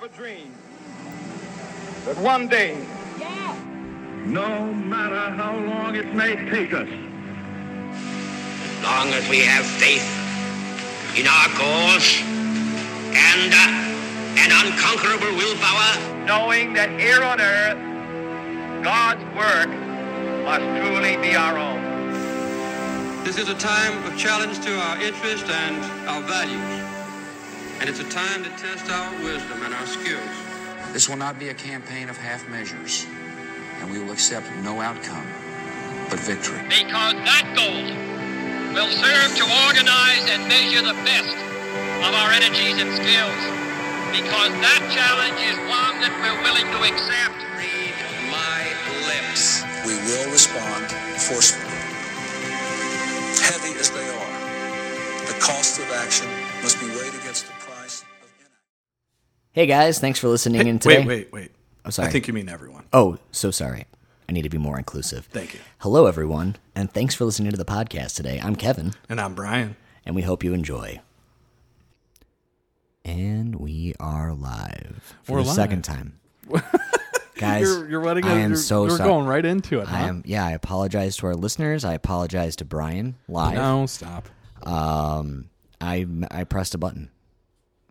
have a dream that one day, No matter how long it may take us, as long as we have faith in our cause and uh, an unconquerable willpower, knowing that here on earth, God's work must truly be our own. This is a time of challenge to our interest and our values. And it's a time to test our wisdom and our skills. This will not be a campaign of half measures, and we will accept no outcome but victory. because that goal will serve to organize and measure the best of our energies and skills. Because that challenge is one that we're willing to accept. read my lips. We will respond forcefully. Heavy as they are, the cost of action must be weighed against the price of inaction. Hey guys, thanks for listening in today. Wait, wait, wait. I'm sorry. I think you mean everyone. Oh, so sorry. I need to be more inclusive. Thank you. Hello, everyone, and thanks for listening to the podcast today. I'm Kevin, And I'm Brian. and we hope you enjoy. And we are live for We're the live. second time. Guys, You're, you're letting us. I am you're, so We're sorry. going right into it. Huh? I am. Yeah, I apologize to our listeners. I apologize to Brian live. No, stop. Um, I I pressed a button,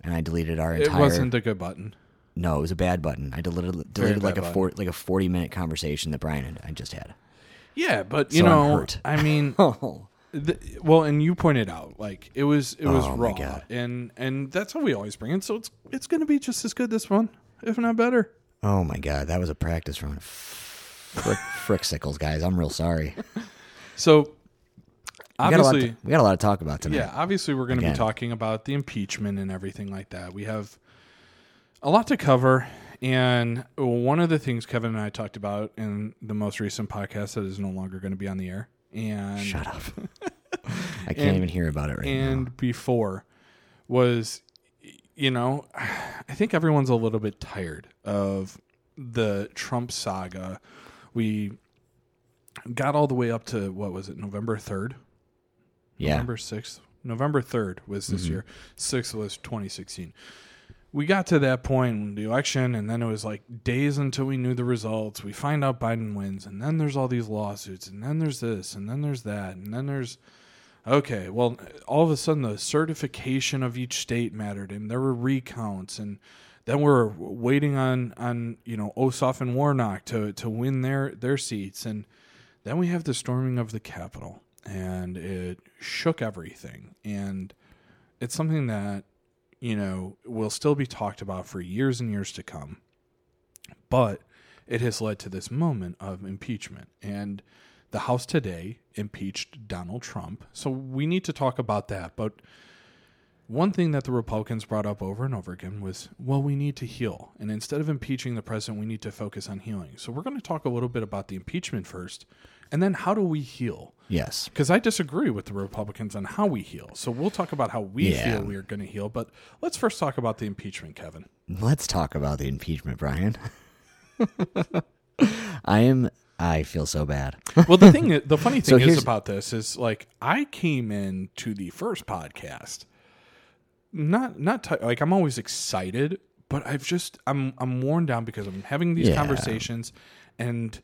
and I deleted our entire. It wasn't a good button. No, it was a bad button. I deleted deleted like a button. four, like a forty minute conversation that Brian and I just had. Yeah, but you So I'm know, hurt. I mean, Oh, the, well, and you pointed out like it was it was Oh, my raw, God. and and that's how we always bring it. So it's it's going to be just as good this one, if not better. oh my god, that was a practice run. Frick, frick sickles, guys. I'm real sorry. So We got, obviously, to, we got a lot to talk about tonight. Yeah, obviously we're going to be talking about the impeachment and everything like that. We have a lot to cover, and one of the things Kevin and I talked about in the most recent podcast that is no longer going to be on the air, and Shut up. I can't And- even hear about it right and now. And before was, you know, I think everyone's a little bit tired of the Trump saga. We got all the way up to what was it, November third. Yeah. November 6th. November 3rd was this Mm-hmm. year. 6th was 2016. We got to that point in the election, and then it was like days until we knew the results. We find out Biden wins, and then there's all these lawsuits, and then there's this, and then there's that, and then there's. Okay, well, all of a sudden the certification of each state mattered, and there were recounts, and then we're waiting on on you know Ossoff and Warnock to to win their their seats, and then we have the storming of the Capitol, and it shook everything. And it's something that, you know, will still be talked about for years and years to come. But it has led to this moment of impeachment. And the House today impeached Donald Trump. So we need to talk about that. But one thing that the Republicans brought up over and over again was, well, we need to heal. And instead of impeaching the president, we need to focus on healing. So we're going to talk a little bit about the impeachment first. And then how do we heal? Yes. Because I disagree with the Republicans on how we heal. So we'll talk about how we Yeah. feel we are going to heal. But let's first talk about the impeachment, Kevin. Let's talk about the impeachment, Brian. I am. I feel so bad. Well, the thing, the funny So thing is about this is like I came in to the first podcast, not not t- like I'm always excited, but I've just I'm I'm worn down because I'm having these Yeah. conversations, and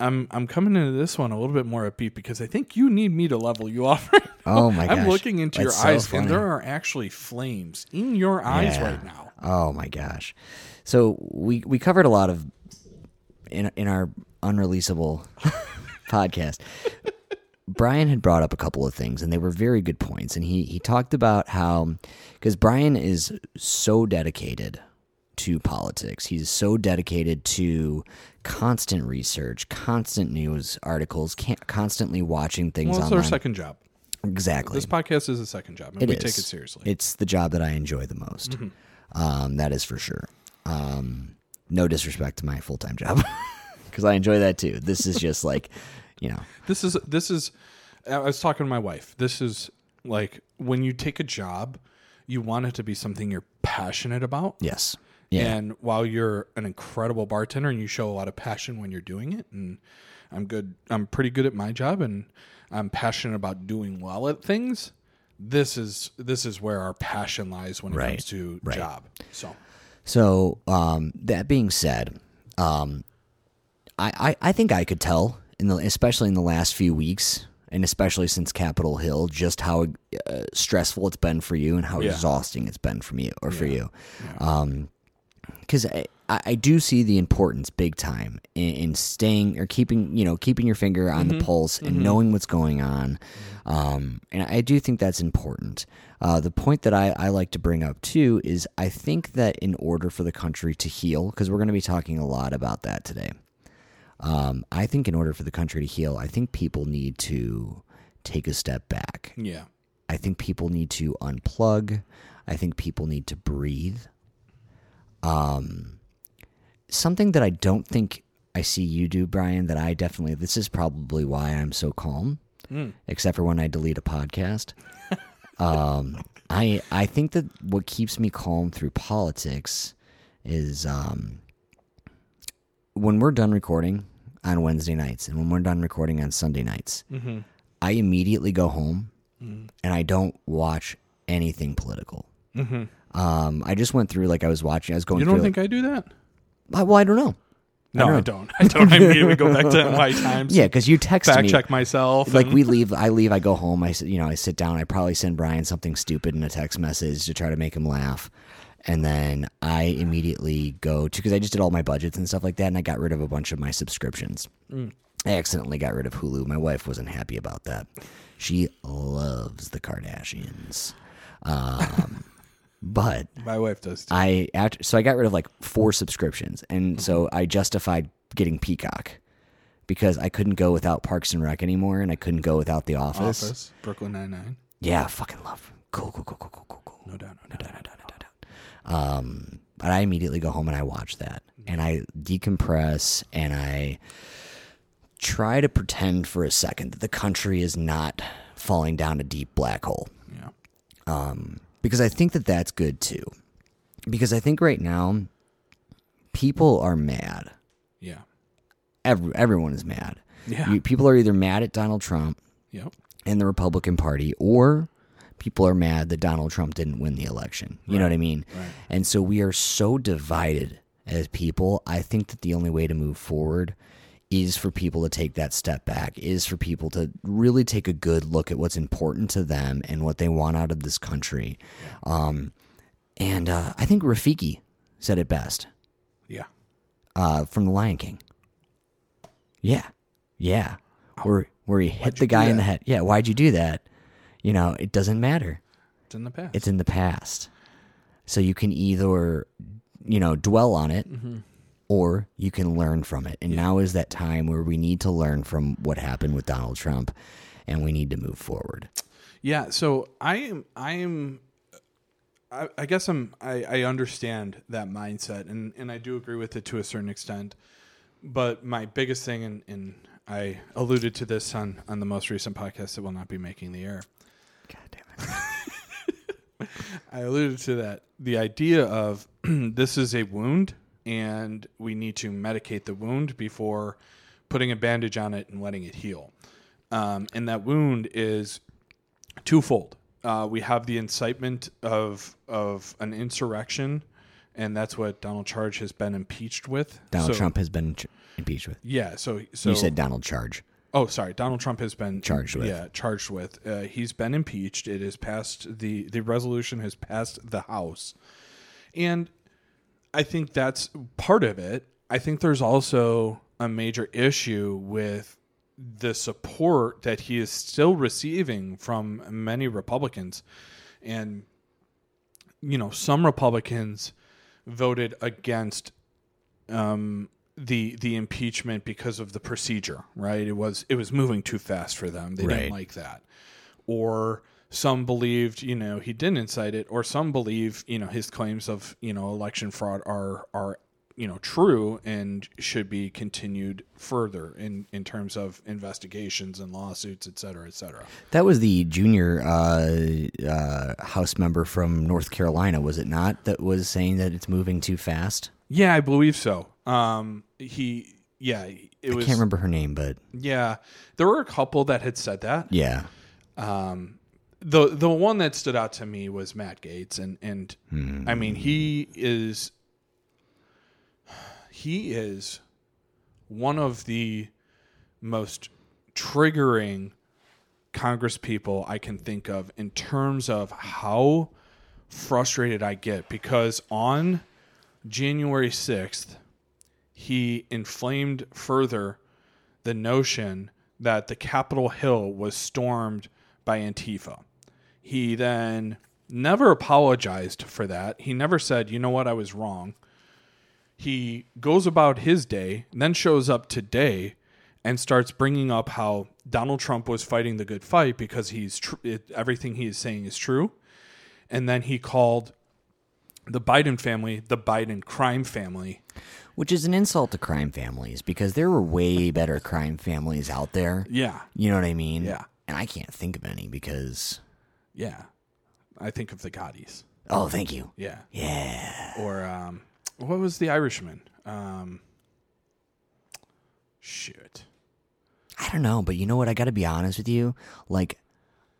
I'm I'm coming into this one a little bit more upbeat because I think you need me to level you off. Right oh now. Oh my gosh! I'm looking into That's your so eyes, funny. and there are actually flames in your eyes Yeah. right now. Oh my gosh. So we we covered a lot of in in our unreleasable podcast. Brian had brought up a couple of things and they were very good points and he he talked about how cuz Brian is so dedicated to politics. He's so dedicated to constant research, constant news articles, constantly watching things Well, it's online. our second job. exactly. This podcast is a second job, and It we is. take it seriously. It's the job that I enjoy the most. Mm-hmm. Um, that is for sure. Um, no disrespect to my full time job because I enjoy that too. This is just like, you know, This is this is. I was talking to my wife. This is like when you take a job, you want it to be something you're passionate about. yes, yeah, And while you're an incredible bartender and you show a lot of passion when you're doing it, and I'm good, I'm pretty good at my job, and I'm passionate about doing well at things. This is this is where our passion lies when it Right, comes to right. job. So So um, that being said, um, I, I I think I could tell in the especially in the last few weeks, and especially since Capitol Hill, just how uh, stressful it's been for you and how Yeah. exhausting it's been for me or for you. Um, because I, I do see the importance big time in, in staying or keeping you know keeping your finger on Mm-hmm. the pulse and knowing what's going on, um, and I do think that's important. Uh, the point that I, I like to bring up too is I think that in order for the country to heal, because we're going to be talking a lot about that today. Um, I think in order for the country to heal, I think people need to take a step back. Yeah. I think people need to unplug. I think people need to breathe. Um, something that I don't think I see you do, Brian, that I definitely, this is probably why I'm so calm, except for when I delete a podcast. um, I, I think that what keeps me calm through politics is um, when we're done recording on Wednesday nights and when we're done recording on Sunday nights, I immediately go home and I don't watch anything political. Um, I just went through like I was watching. I was going. You don't think I do that? like, well, I don't know. No, don't I don't. I don't. I immediately go back to my Times. Yeah, because you text Fact me. check myself. Like and- we leave, I leave, I go home. I sit- you know I sit down. I probably send Brian something stupid in a text message to try to make him laugh, and then I immediately go to because I just did all my budgets and stuff like that, and I got rid of a bunch of my subscriptions. Mm. I accidentally got rid of Hulu. My wife wasn't happy about that. She loves the Kardashians, um, but my wife does. Too. I after so I got rid of like four subscriptions, and so I justified getting Peacock because I couldn't go without Parks and Rec anymore, and I couldn't go without The Office. Office, Brooklyn Nine Nine. Yeah, fucking love. Cool, cool, cool, cool, cool, cool, cool. No doubt. No doubt. No doubt, no doubt, no doubt. Um, but I immediately go home and I watch that, and I decompress, and I try to pretend for a second that the country is not falling down a deep black hole Yeah. um, because I think that that's good too. Because I think right now, people are mad. Yeah. Every, everyone is mad. Yeah. You, people are either mad at Donald Trump Yep. and the Republican Party, or people are mad that Donald Trump didn't win the election. You know what I mean? Right. And so we are so divided as people. I think that the only way to move forward is for people to take that step back, is for people to really take a good look at what's important to them and what they want out of this country. Um, and uh, I think Rafiki said it best Yeah. uh, from The Lion King. Yeah, yeah, where where he hit the guy in the head. Yeah, why'd you do that? You know, it doesn't matter. It's in the past. It's in the past, so you can either you know dwell on it, Mm-hmm. Or you can learn from it. And now is that time where we need to learn from what happened with Donald Trump, and we need to move forward. Yeah, so I am I am I, I guess I'm I, I understand that mindset and, and I do agree with it to a certain extent. But my biggest thing and, and I alluded to this on, on the most recent podcast that will not be making the air. God damn it! I alluded to that. The idea of this is a wound and we need to medicate the wound before putting a bandage on it and letting it heal. Um, and that wound is twofold. Uh, we have the incitement of of an insurrection, and that's what Donald Charge has been impeached with. Donald So- Trump has been ch- impeached with. Yeah. So so you said Donald Charge. Oh, sorry. Donald Trump has been Charged with. Yeah, charged with. Uh, he's been impeached. It has passed the the resolution has passed the House, and I think that's part of it. I think there's also a major issue with the support that he is still receiving from many Republicans, and you know some Republicans voted against um, the the impeachment because of the procedure, right? It was it was moving too fast for them. They Right. didn't like that. Or some believed, you know, he didn't incite it, or some believe, you know, his claims of, you know, election fraud are are you know true and should be continued further in in terms of investigations and lawsuits, et cetera, et cetera. That was the junior uh, uh, House member from North Carolina, was it not? That was saying that it's moving too fast. Yeah, I believe so. Um, he, yeah, it I was. can't remember her name, but Yeah, there were a couple that had said that. yeah, the the one that stood out to me was Matt Gaetz, and and Hmm. I mean he is he is one of the most triggering Congress people I can think of in terms of how frustrated I get because on January 6th, he inflamed further the notion that the Capitol Hill was stormed by Antifa. He then never apologized for that. He never said, you know what, I was wrong. He goes about his day, then shows up today and starts bringing up how Donald Trump was fighting the good fight because he's tr- it, everything he is saying is true. And then he called the Biden family the Biden crime family. Which is an insult to crime families because there were way better crime families out there. Yeah. You know what I mean? Yeah. And I can't think of any because. Yeah. I think of the Gottis. Oh, thank you. Yeah. Yeah. Or um, what was the Irishman? Um, shit. I don't know, but you know what? I got to be honest with you. Like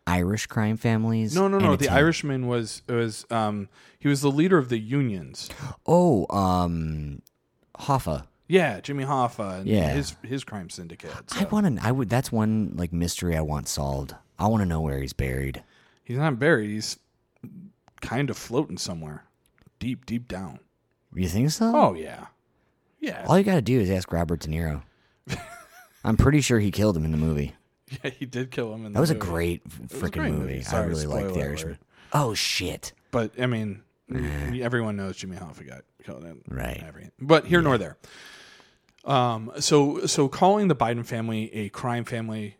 Irish crime families. No, no, no. The Irishman was was um, he was the leader of the unions. Oh, um, Hoffa. Yeah, Jimmy Hoffa and Yeah. his his crime syndicate. I So want to. I would. That's one like mystery I want solved. I want to know where he's buried. He's not buried. He's kind of floating somewhere, deep, deep down. You think so? Oh yeah, yeah, All you got to do is ask Robert De Niro. I'm pretty sure he killed him in the movie. yeah. He did kill him in the That was a great freaking movie. movie. I really liked The Irishman. Oh shit! But I mean, everyone knows Jimmy Hoffa got killed in Right. everything. But here nor there. Um. So so calling the Biden family a crime family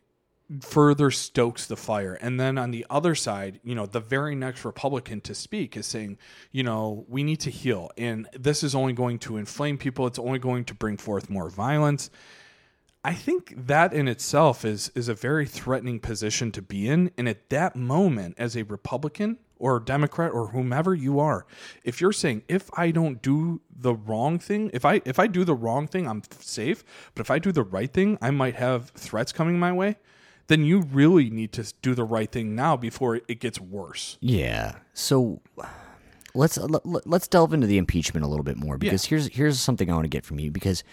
further stokes the fire. And then on the other side, you know, the very next Republican to speak is saying, you know, we need to heal, and this is only going to inflame people. It's only going to bring forth more violence. I think that in itself is is a very threatening position to be in. And at that moment, as a Republican or Democrat or whomever you are, if you're saying if I don't do the wrong thing, if I if I do the wrong thing, I'm safe. But if I do the right thing, I might have threats coming my way. Then you really need to do the right thing now before it gets worse. Yeah. So let's let, let- let's delve into the impeachment a little bit more because here's here's something I want to get from you because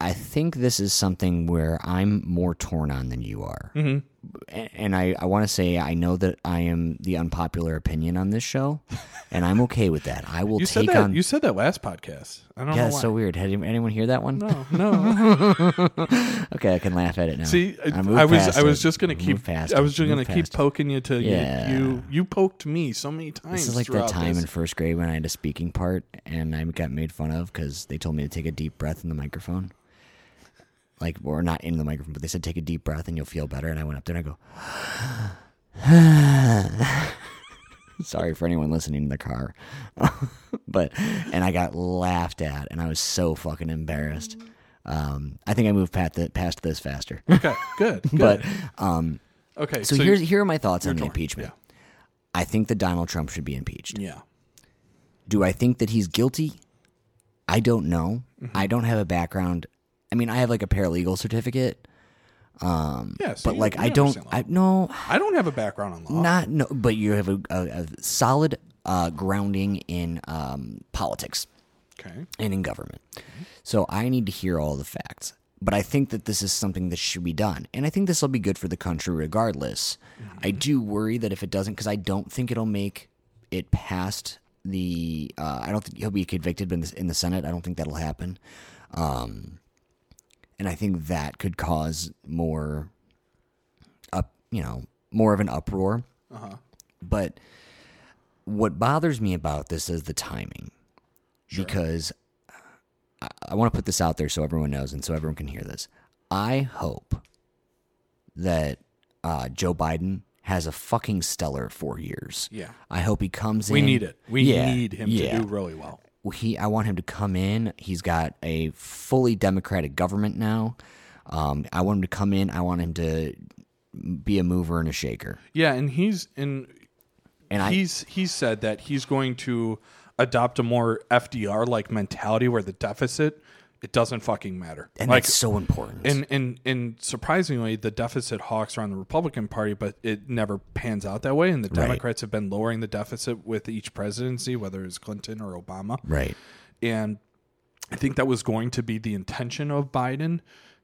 I think this is something where I'm more torn on than you are. Mm-hmm. And I, I want to say I know that I am the unpopular opinion on this show, and I'm okay with that. I will You said take that. on. You said that last podcast. I don't yeah, know it's so weird. Had anyone hear that one? no, no. Okay, I can laugh at it now. See, I, I was I was it. just gonna keep past I was just gonna keep poking you to you- Yeah. you you poked me so many times. This is like the time this. in first grade when I had a speaking part and I got made fun of because they told me to take a deep breath in the microphone. Like, or not in the microphone, but they said take a deep breath and you'll feel better. And I went up there and I go, sorry for anyone listening in the car. but, and I got laughed at and I was so fucking embarrassed. Um, I think I moved past, the, past this faster. Okay, good. good. but, um, okay, so, so here's, here are my thoughts on the impeachment. I think that Donald Trump should be impeached. yeah, Do I think that he's guilty? I don't know. Mm-hmm. I don't have a background. I mean, I have like a paralegal certificate, yeah. so but you- like you I don't. understand law. I no, I don't have a background on law. not no. But you have a, a, a solid uh, grounding in um, politics okay, and in government. So I need to hear all the facts. But I think that this is something that should be done. And I think this will be good for the country regardless. I do worry that if it doesn't, because I don't think it'll make it past the. Uh, I don't think he'll be convicted in the, in the Senate. I don't think that'll happen. Um, and I think that could cause more up, you know, more of an uproar. But what bothers me about this is the timing. Because I, I want to put this out there so everyone knows and so everyone can hear this. I hope that uh, Joe Biden has a fucking stellar four years. Yeah. I hope he comes we in. We need it. We Yeah, need him yeah. to do really well. He, I want him to come in. He's got a fully democratic government now. Um, I want him to come in. I want him to be a mover and a shaker. Yeah, and he's in. And I, he's he's said that he's going to adopt a more FDR like mentality where the deficit it doesn't fucking matter. and like that's so important. and and and surprisingly, the deficit hawks are on the Republican Party, but it never pans out that way. And the Right. Democrats have been lowering the deficit with each presidency, whether it's Clinton or Obama. right. And I think that was going to be the intention of Biden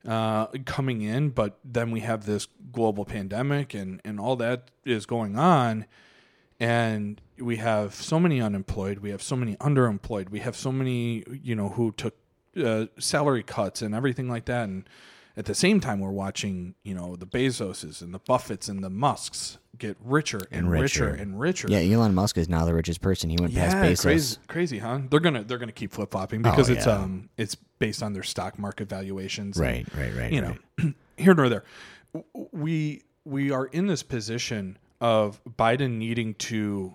uh, coming in, but then we have this global pandemic and and all that is going on, and we have so many unemployed, we have so many underemployed, we have so many you know who took uh, salary cuts and everything like that, and at the same time we're watching you know the Bezoses and the Buffetts and the Musks get richer and, And richer. richer. and richer. Yeah, Elon Musk is now the richest person. He went past Yeah, Bezos. crazy, crazy, huh? They're gonna they're gonna keep flip flopping because Oh, it's yeah. um it's based on their stock market valuations. and, Right, right, right, You know, here nor there. We we are in this position of Biden needing to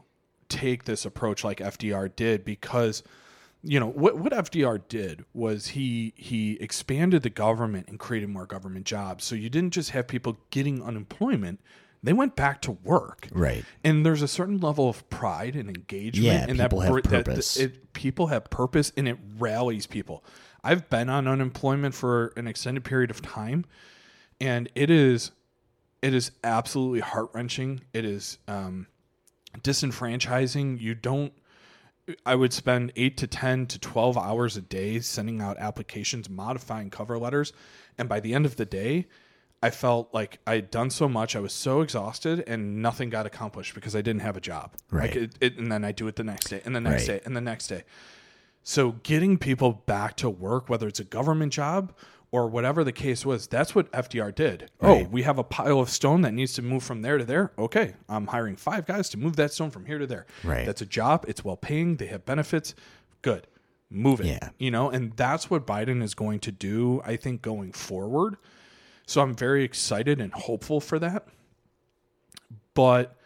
take this approach like FDR did because you know what what FDR did was he he expanded the government and created more government jobs. So you didn't just have people getting unemployment; they went back to work. Right. And there's a certain level of pride and engagement, Yeah, and people that, have that- purpose. it, people have purpose, and it rallies people. I've been on unemployment for an extended period of time, and it is it is absolutely heart wrenching. It is um, disenfranchising. You don't. I would spend eight to ten to twelve hours a day sending out applications, modifying cover letters, and by the end of the day, I felt like I had done so much. I was so exhausted, and nothing got accomplished because I didn't have a job. Right. Like it, it, and then I do it the next day, and the next Right. day, and the next day. So getting people back to work, whether it's a government job or whatever the case was, that's what FDR did. Oh, we have a pile of stone that needs to move from there to there. Okay, I'm hiring five guys to move that stone from here to there. Right. That's a job. It's well paying. They have benefits. Good. Move it. Yeah. You know, and that's what Biden is going to do, I think, going forward. So I'm very excited and hopeful for that. But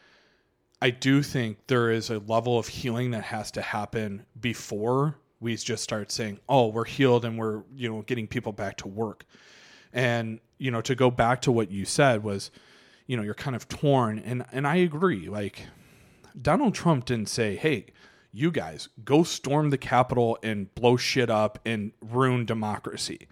I do think there is a level of healing that has to happen before we just start saying, "Oh, we're healed and we're, you know, getting people back to work." And, you know, to go back to what you said was, you know, you're kind of torn and and I agree. Like Donald Trump didn't say, "Hey, you guys go storm the Capitol and blow shit up and ruin democracy."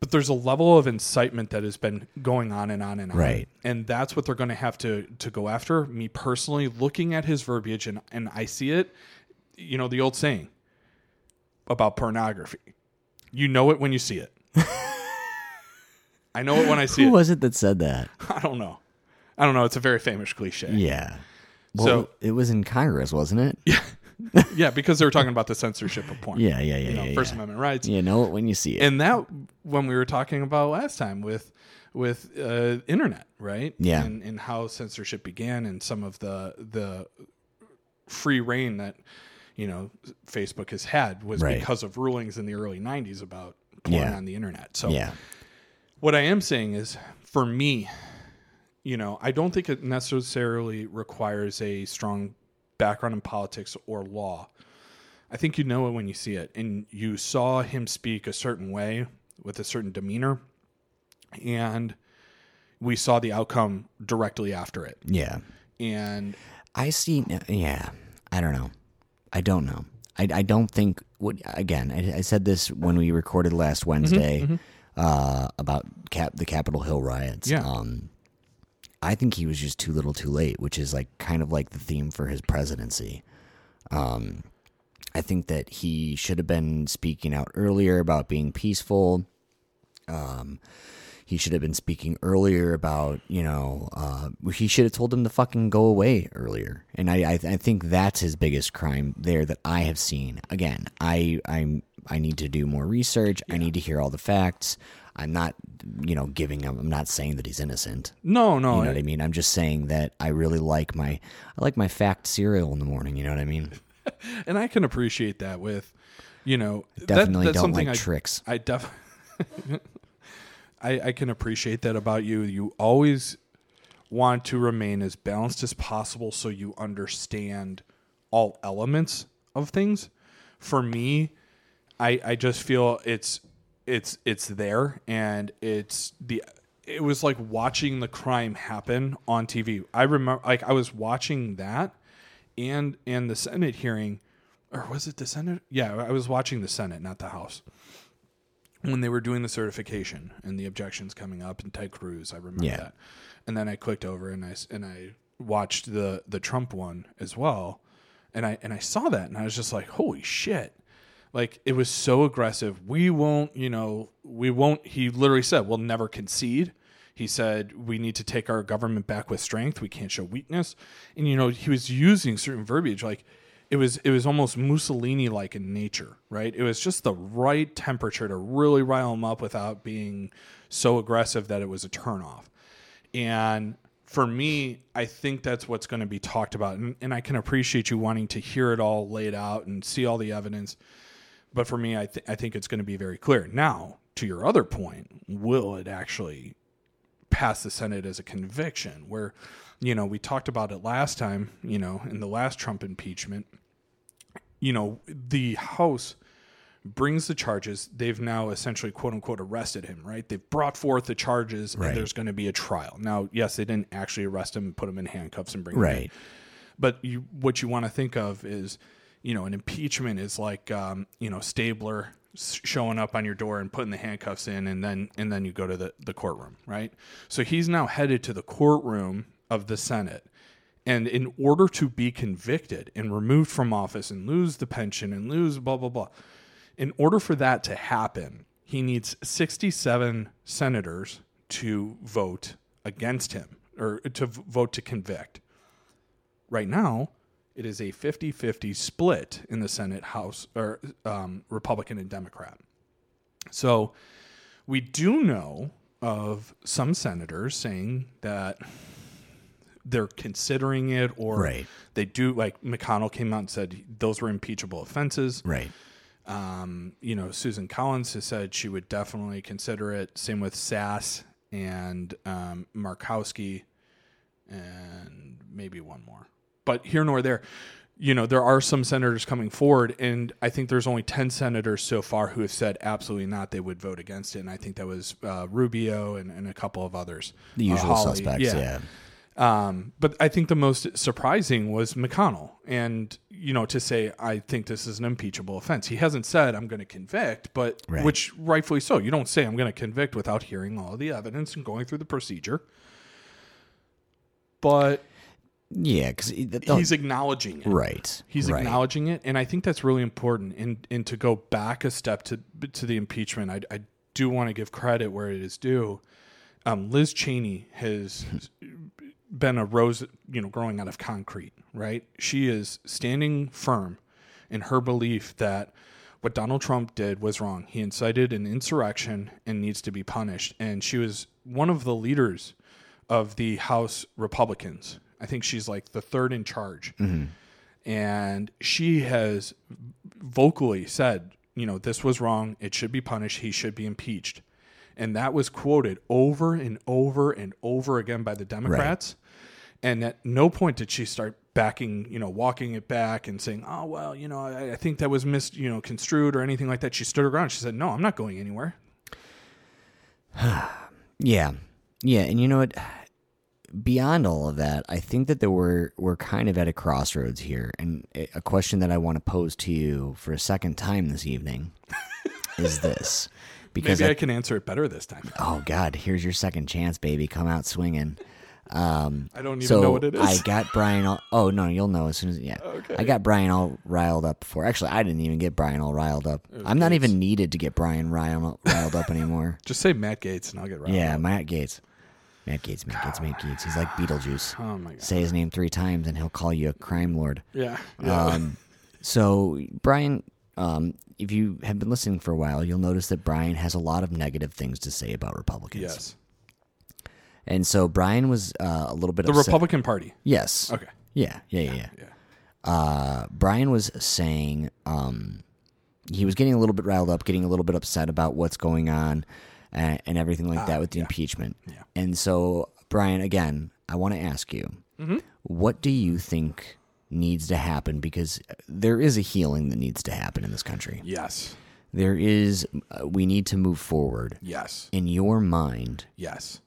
But there's a level of incitement that has been going on and on and on. Right. And that's what they're going to have to to go after. Me personally, looking at his verbiage and and I see it, you know, the old saying about pornography. You know it when you see it. I know it when I see Who it. Who was it that said that? I don't know. I don't know. It's a very famous cliche. Yeah. Well, So- it was in Congress, wasn't it? Yeah, yeah, because they were talking about the censorship of porn. yeah, yeah, yeah. you know, yeah, First yeah. Amendment rights. You know it when you see it. and that when we were talking about last time with with uh, internet, right? Yeah. and, and how censorship began, and some of the the free reign that you know Facebook has had was Right. because of rulings in the early '90s about porn Yeah. on the internet. So yeah. what I am saying is, for me, you know, I don't think it necessarily requires a strong background in politics or law. I think you know it when you see it, and you saw him speak a certain way with a certain demeanor, and we saw the outcome directly after it. Yeah. And I see. Yeah, I don't know. I don't know. I, I don't think. What again? I, I said this when we recorded last Mm-hmm, Wednesday Uh, about cap the Capitol Hill riots. Yeah. Um, I think he was just too little, too late, which is like kind of like the theme for his presidency. Um, I think that he should have been speaking out earlier about being peaceful. Um, he should have been speaking earlier about, you know, uh, he should have told him to fucking go away earlier. And I, I, I think that's his biggest crime there that I have seen. Again, I, I'm, I need to do more research. I need to hear all the facts. I'm not, you know, giving him. I'm not saying that he's innocent. no, no, You know what I mean? I'm just saying that I really like my, I like my fact cereal in the morning. You know what I mean? and I can appreciate that with, you know, that- Definitely that's don't like I, tricks. I def I, I can appreciate that about you. You always want to remain as balanced as possible so you understand all elements of things. For me, I I just feel it's it's it's there and it's the it was like watching the crime happen on TV. I remember like I was watching that and and the Senate hearing or was it the Senate? Yeah, I was watching the Senate, not the House when they were doing the certification and the objections coming up and Ted Cruz. I remember Yeah. that. And then I clicked over and I and I watched the the Trump one as well. And I and I saw that and I was just like, "Holy shit." Like it was so aggressive. We won't, you know, we won't. He literally said, "We'll never concede." He said, "We need to take our government back with strength. We can't show weakness." And you know, he was using certain verbiage like it was it was almost Mussolini like in nature, right? It was just the right temperature to really rile him up without being so aggressive that it was a turnoff. And for me, I think that's what's going to be talked about. And, and I can appreciate you wanting to hear it all laid out and see all the evidence. But for me, I, th- I think it's going to be very clear. Now, to your other point, will it actually pass the Senate as a conviction? Where, you know, we talked about it last time, you know, in the last Trump impeachment. You know, the House brings the charges. They've now essentially, quote unquote, arrested him, right? They've brought forth the charges Right. and there's going to be a trial. Now, yes, they didn't actually arrest him and put him in handcuffs and bring him in. Right. But you, what you want to think of is, you know, an impeachment is like, um, you know, Stabler showing up on your door and putting the handcuffs in, and then and then you go to the the courtroom, right? So he's now headed to the courtroom of the Senate. And in order to be convicted and removed from office and lose the pension and lose blah blah blah, in order for that to happen, he needs 67 senators to vote against him or to vote to convict. Right now, it is a 50 50 split in the Senate House or um, Republican and Democrat. So we do know of some senators saying that they're considering it or Right. they do like McConnell came out and said those were impeachable offenses. Right. Um, you know, Susan Collins has said she would definitely consider it. Same with Sasse and um, Murkowski and maybe one more. But here nor there, you know, there are some senators coming forward, and I think there's only 10 senators so far who have said absolutely not they would vote against it. And I think that was uh, Rubio and, and a couple of others. The Uh, usual Hawley, suspects. Yeah. Um, but I think the most surprising was McConnell. And, you know, to say, I think this is an impeachable offense. He hasn't said, I'm going to convict, but Right. which rightfully so. You don't say, I'm going to convict without hearing all the evidence and going through the procedure. But Yeah. Because he's acknowledging it. right. He's right. acknowledging it, and I think that's really important. And and to go back a step to to the impeachment, I, I do want to give credit where it is due. Um, Liz Cheney has been a rose, you know, growing out of concrete. Right? She is standing firm in her belief that what Donald Trump did was wrong. He incited an insurrection and needs to be punished. And she was one of the leaders of the House Republicans. I think she's like the third in charge mm-hmm. and she has vocally said, you know, this was wrong. It should be punished. He should be impeached. And that was quoted over and over and over again by the Democrats. And at no point did she start backing, you know, walking it back and saying, "Oh well, you know, I, I think that was mis, you know, construed or anything like that." She stood her ground. She said, "No, I'm not going anywhere." Yeah. Yeah, and you know what? Beyond all of that, I think that there were we're kind of at a crossroads here, and a a question that I want to pose to you for a second time this evening is this: because Maybe I I- can answer it better this time. oh God, here's your second chance, baby, come out swinging. Um, I don't even so know what it is. I got Brian. All, oh no, you'll know as soon as yeah. Okay. I got Brian all riled up before. Actually, I didn't even get Brian all riled up. I'm not even needed to get Brian riled, riled up anymore. Just say Matt Gaetz, and I'll get right. Yeah, Matt Gaetz. Matt Gaetz, Matt Gaetz, Matt Gaetz. He's like Beetlejuice. Oh my god. Say his name three times and he'll call you a crime lord. Yeah. yeah. Um, so, Brian, um, if you have been listening for a while, you'll notice that Brian has a lot of negative things to say about Republicans. yes. And so Brian was uh, a little bit of The upset. Republican Party. Yes. Okay. Yeah, yeah, yeah. yeah. Yeah. Uh, Brian was saying um, he was getting a little bit riled up, getting a little bit upset about what's going on and, and everything like that with the impeachment. Ah, Yeah. And so, Brian, again, I want to ask you, Mm-hmm. what do you think needs to happen? Because there is a healing that needs to happen in this country. Yes. There is, uh, we need to move forward. Yes. In your mind, Yes.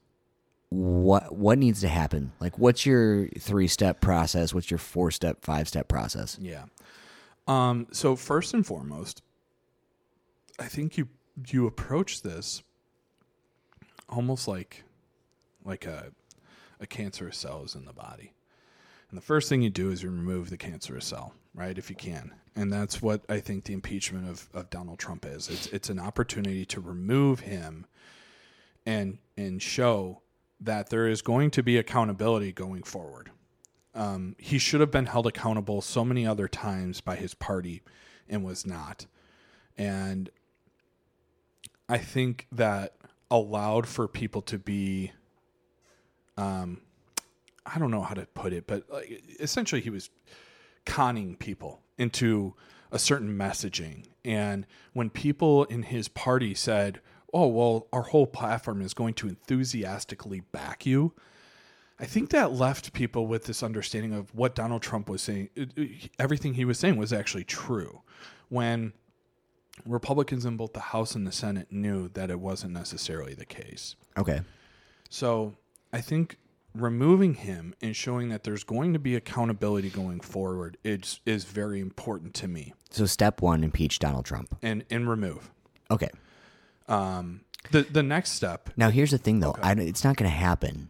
What what needs to happen? Like, what's your three step process? What's your four step, five step process? Yeah. Um, so first and foremost, I think you you approach this almost like like a a cancerous cell is in the body. And the first thing you do is you remove the cancerous cell. right? If you can. And that's what I think the impeachment of, of Donald Trump is. It's it's an opportunity to remove him and and show that there is going to be accountability going forward. Um, he should have been held accountable so many other times by his party and was not. And I think that allowed for people to be um I don't know how to put it, but like, essentially he was conning people into a certain messaging. And when people in his party said, "Oh, well, our whole platform is going to enthusiastically back you," I think that left people with this understanding of what Donald Trump was saying. It- it- Everything he was saying was actually true. When Republicans in both the House and the Senate knew that it wasn't necessarily the case. Okay. So I think removing him and showing that there's going to be accountability going forward is is very important to me. So step one, impeach Donald Trump. And and remove. Okay. Um the the next step Now here's the thing, though. I, it's not going to happen.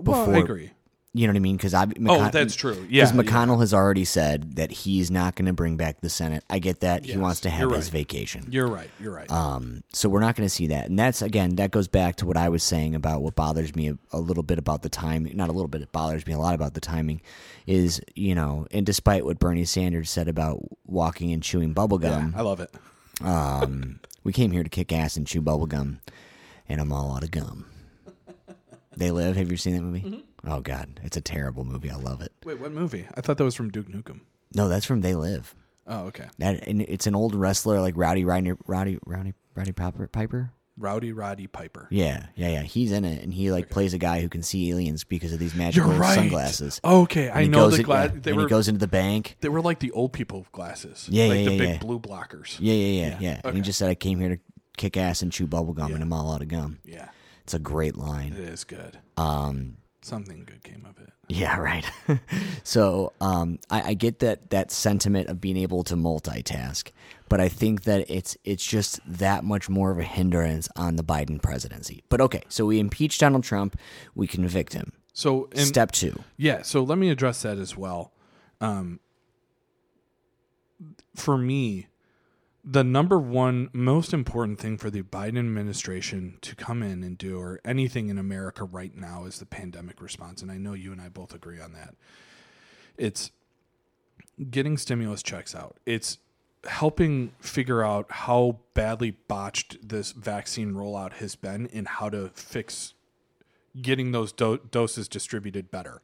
well, I agree. You know what I mean? Because I. Oh, that's true. Yeah, Because McConnell has already said that he's not going to bring back the Senate. I get that. He wants to have you're his vacation. You're right. You're right. Um, so we're not going to see that, and that's again that goes back to what I was saying about what bothers me a, a little bit about the timing. Not a little bit; it bothers me a lot about the timing. Is you know, and despite what Bernie Sanders said about walking and chewing bubble yeah, gum, I love it. um, we came here to kick ass and chew bubble gum, and I'm all out of gum. They live. Have you seen that movie? Mm-hmm. Oh God, it's a terrible movie. I love it. Wait, what movie? I thought that was from Duke Nukem. No, that's from They Live. Oh, okay. That and it's an old wrestler like Rowdy Rodney, Rowdy Rowdy Rowdy Piper. Piper? Rowdy Roddy Piper. Yeah, yeah, yeah. He's in it, and he like plays a guy who can see aliens because of these magical right. sunglasses. Okay, And I know the glass. yeah, they were he goes into the bank. they were like the old people glasses. Yeah, like yeah, the yeah, big yeah. blue blockers. Yeah, yeah, yeah, Yeah, yeah. And he just said, "I came here to kick ass and chew bubble gum, and I'm all out of gum." Yeah, It's a great line. It is good. Um, Something good came of it. yeah, right. so um, I, I get that that sentiment of being able to multitask, but I think that it's it's just that much more of a hindrance on the Biden presidency. But okay, so we impeach Donald Trump, we convict him. So in, Step two. Yeah, so let me address that as well. Um, for me, the number one most important thing for the Biden administration to come in and do, or anything in America right now, is the pandemic response. And I know you and I both agree on that. It's getting stimulus checks out. It's helping figure out how badly botched this vaccine rollout has been and how to fix getting those do- doses distributed better.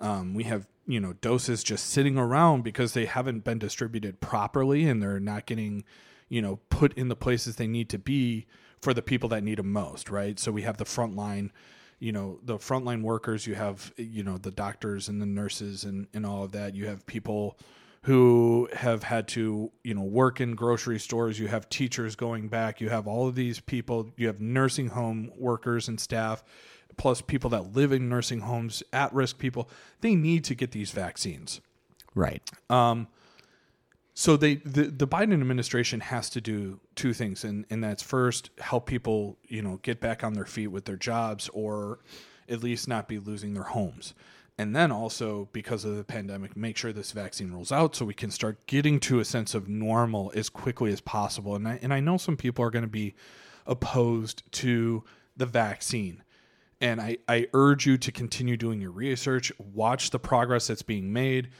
Um, we have you know doses just sitting around because they haven't been distributed properly and they're not getting you know put in the places they need to be for the people that need them most right so we have the frontline you know the frontline workers you have you know the doctors and the nurses and, and all of that you have people who have had to you know work in grocery stores. You have teachers going back. You have all of these people. You have nursing home workers and staff plus people that live in nursing homes at risk people. They need to get these vaccines. Right. um, so they the, the Biden administration has to do two things and and that's first help people you know get back on their feet with their jobs or at least not be losing their homes and then also because of the pandemic make sure this vaccine rolls out so we can start getting to a sense of normal as quickly as possible and I, and I know some people are going to be opposed to the vaccine and I, I urge you to continue doing your research watch the progress that's being made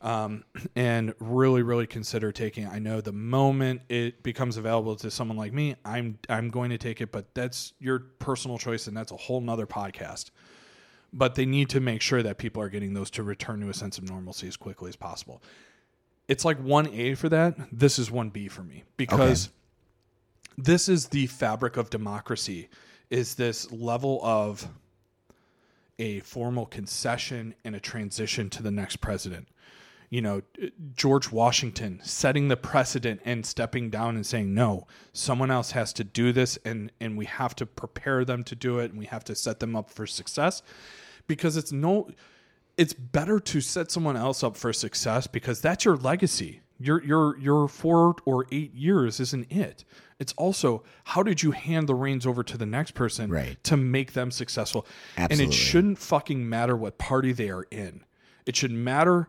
um, and really, really consider taking it. I know the moment it becomes available to someone like me, I'm I'm going to take it, but that's your personal choice, and that's a whole nother podcast. But they need to make sure that people are getting those to return to a sense of normalcy as quickly as possible. It's like one A for that. This is one B for me because this is the fabric of democracy. Is this level of a formal concession and a transition to the next president? you know, George Washington setting the precedent and stepping down and saying, no, someone else has to do this and, and we have to prepare them to do it and we have to set them up for success because it's no, it's better to set someone else up for success because that's your legacy. Your, your, your four or eight years isn't it. It's also how did you hand the reins over to the next person Right. to make them successful? Absolutely. And it shouldn't fucking matter what party they are in. It should matter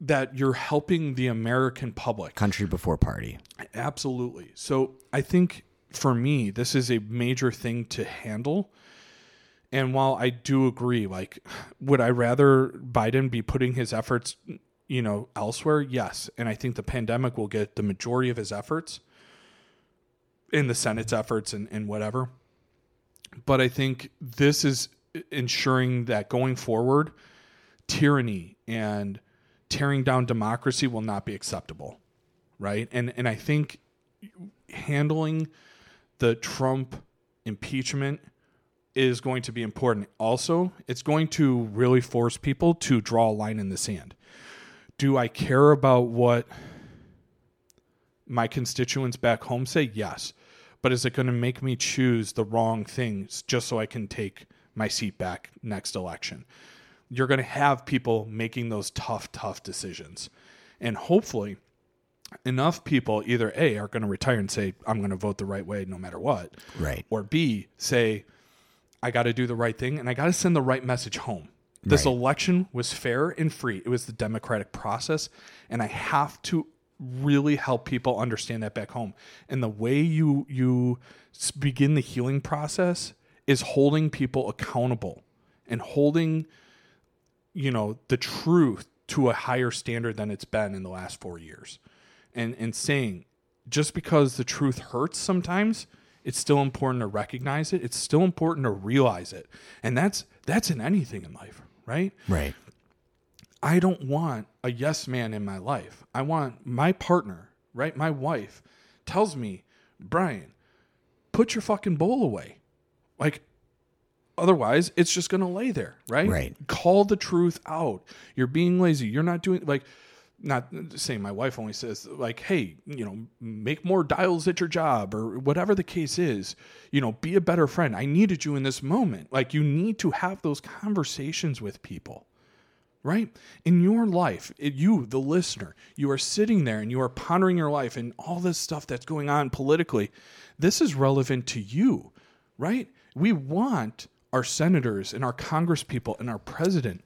that you're helping the American public. Country before party. Absolutely. So I think for me, this is a major thing to handle. And while I do agree, like, would I rather Biden be putting his efforts, you know, elsewhere? Yes. And I think the pandemic will get the majority of his efforts in the Senate's efforts and, and whatever. But I think this is ensuring that going forward, tyranny and tearing down democracy will not be acceptable. Right. And and I think handling the Trump impeachment is going to be important. Also, it's going to really force people to draw a line in the sand. Do I care about what my constituents back home say? Yes. But is it going to make me choose the wrong things just so I can take my seat back next election? You're going to have people making those tough, tough decisions. And hopefully, enough people either A, are going to retire and say, I'm going to vote the right way no matter what. Right. Or B, say, I got to do the right thing and I got to send the right message home. This Right. election was fair and free. It was the democratic process. And I have to really help people understand that back home. And the way you you begin the healing process is holding people accountable and holding you know the truth to a higher standard than it's been in the last 4 years. And and saying just because the truth hurts sometimes, it's still important to recognize it. It's still important to realize it. And that's that's in anything in life, right? Right. I don't want a yes man in my life. I want my partner, right? My wife tells me, Brian, put your fucking bowl away. Like, otherwise, it's just going to lay there, right? Right. Call the truth out. You're being lazy. You're not doing, like, not saying my wife only says, like, hey, you know, make more dials at your job or whatever the case is, you know, be a better friend. I needed you in this moment. Like, you need to have those conversations with people right? In your life, it, you, the listener, you are sitting there and you are pondering your life and all this stuff that's going on politically. This is relevant to you, right? We want our senators and our congresspeople and our president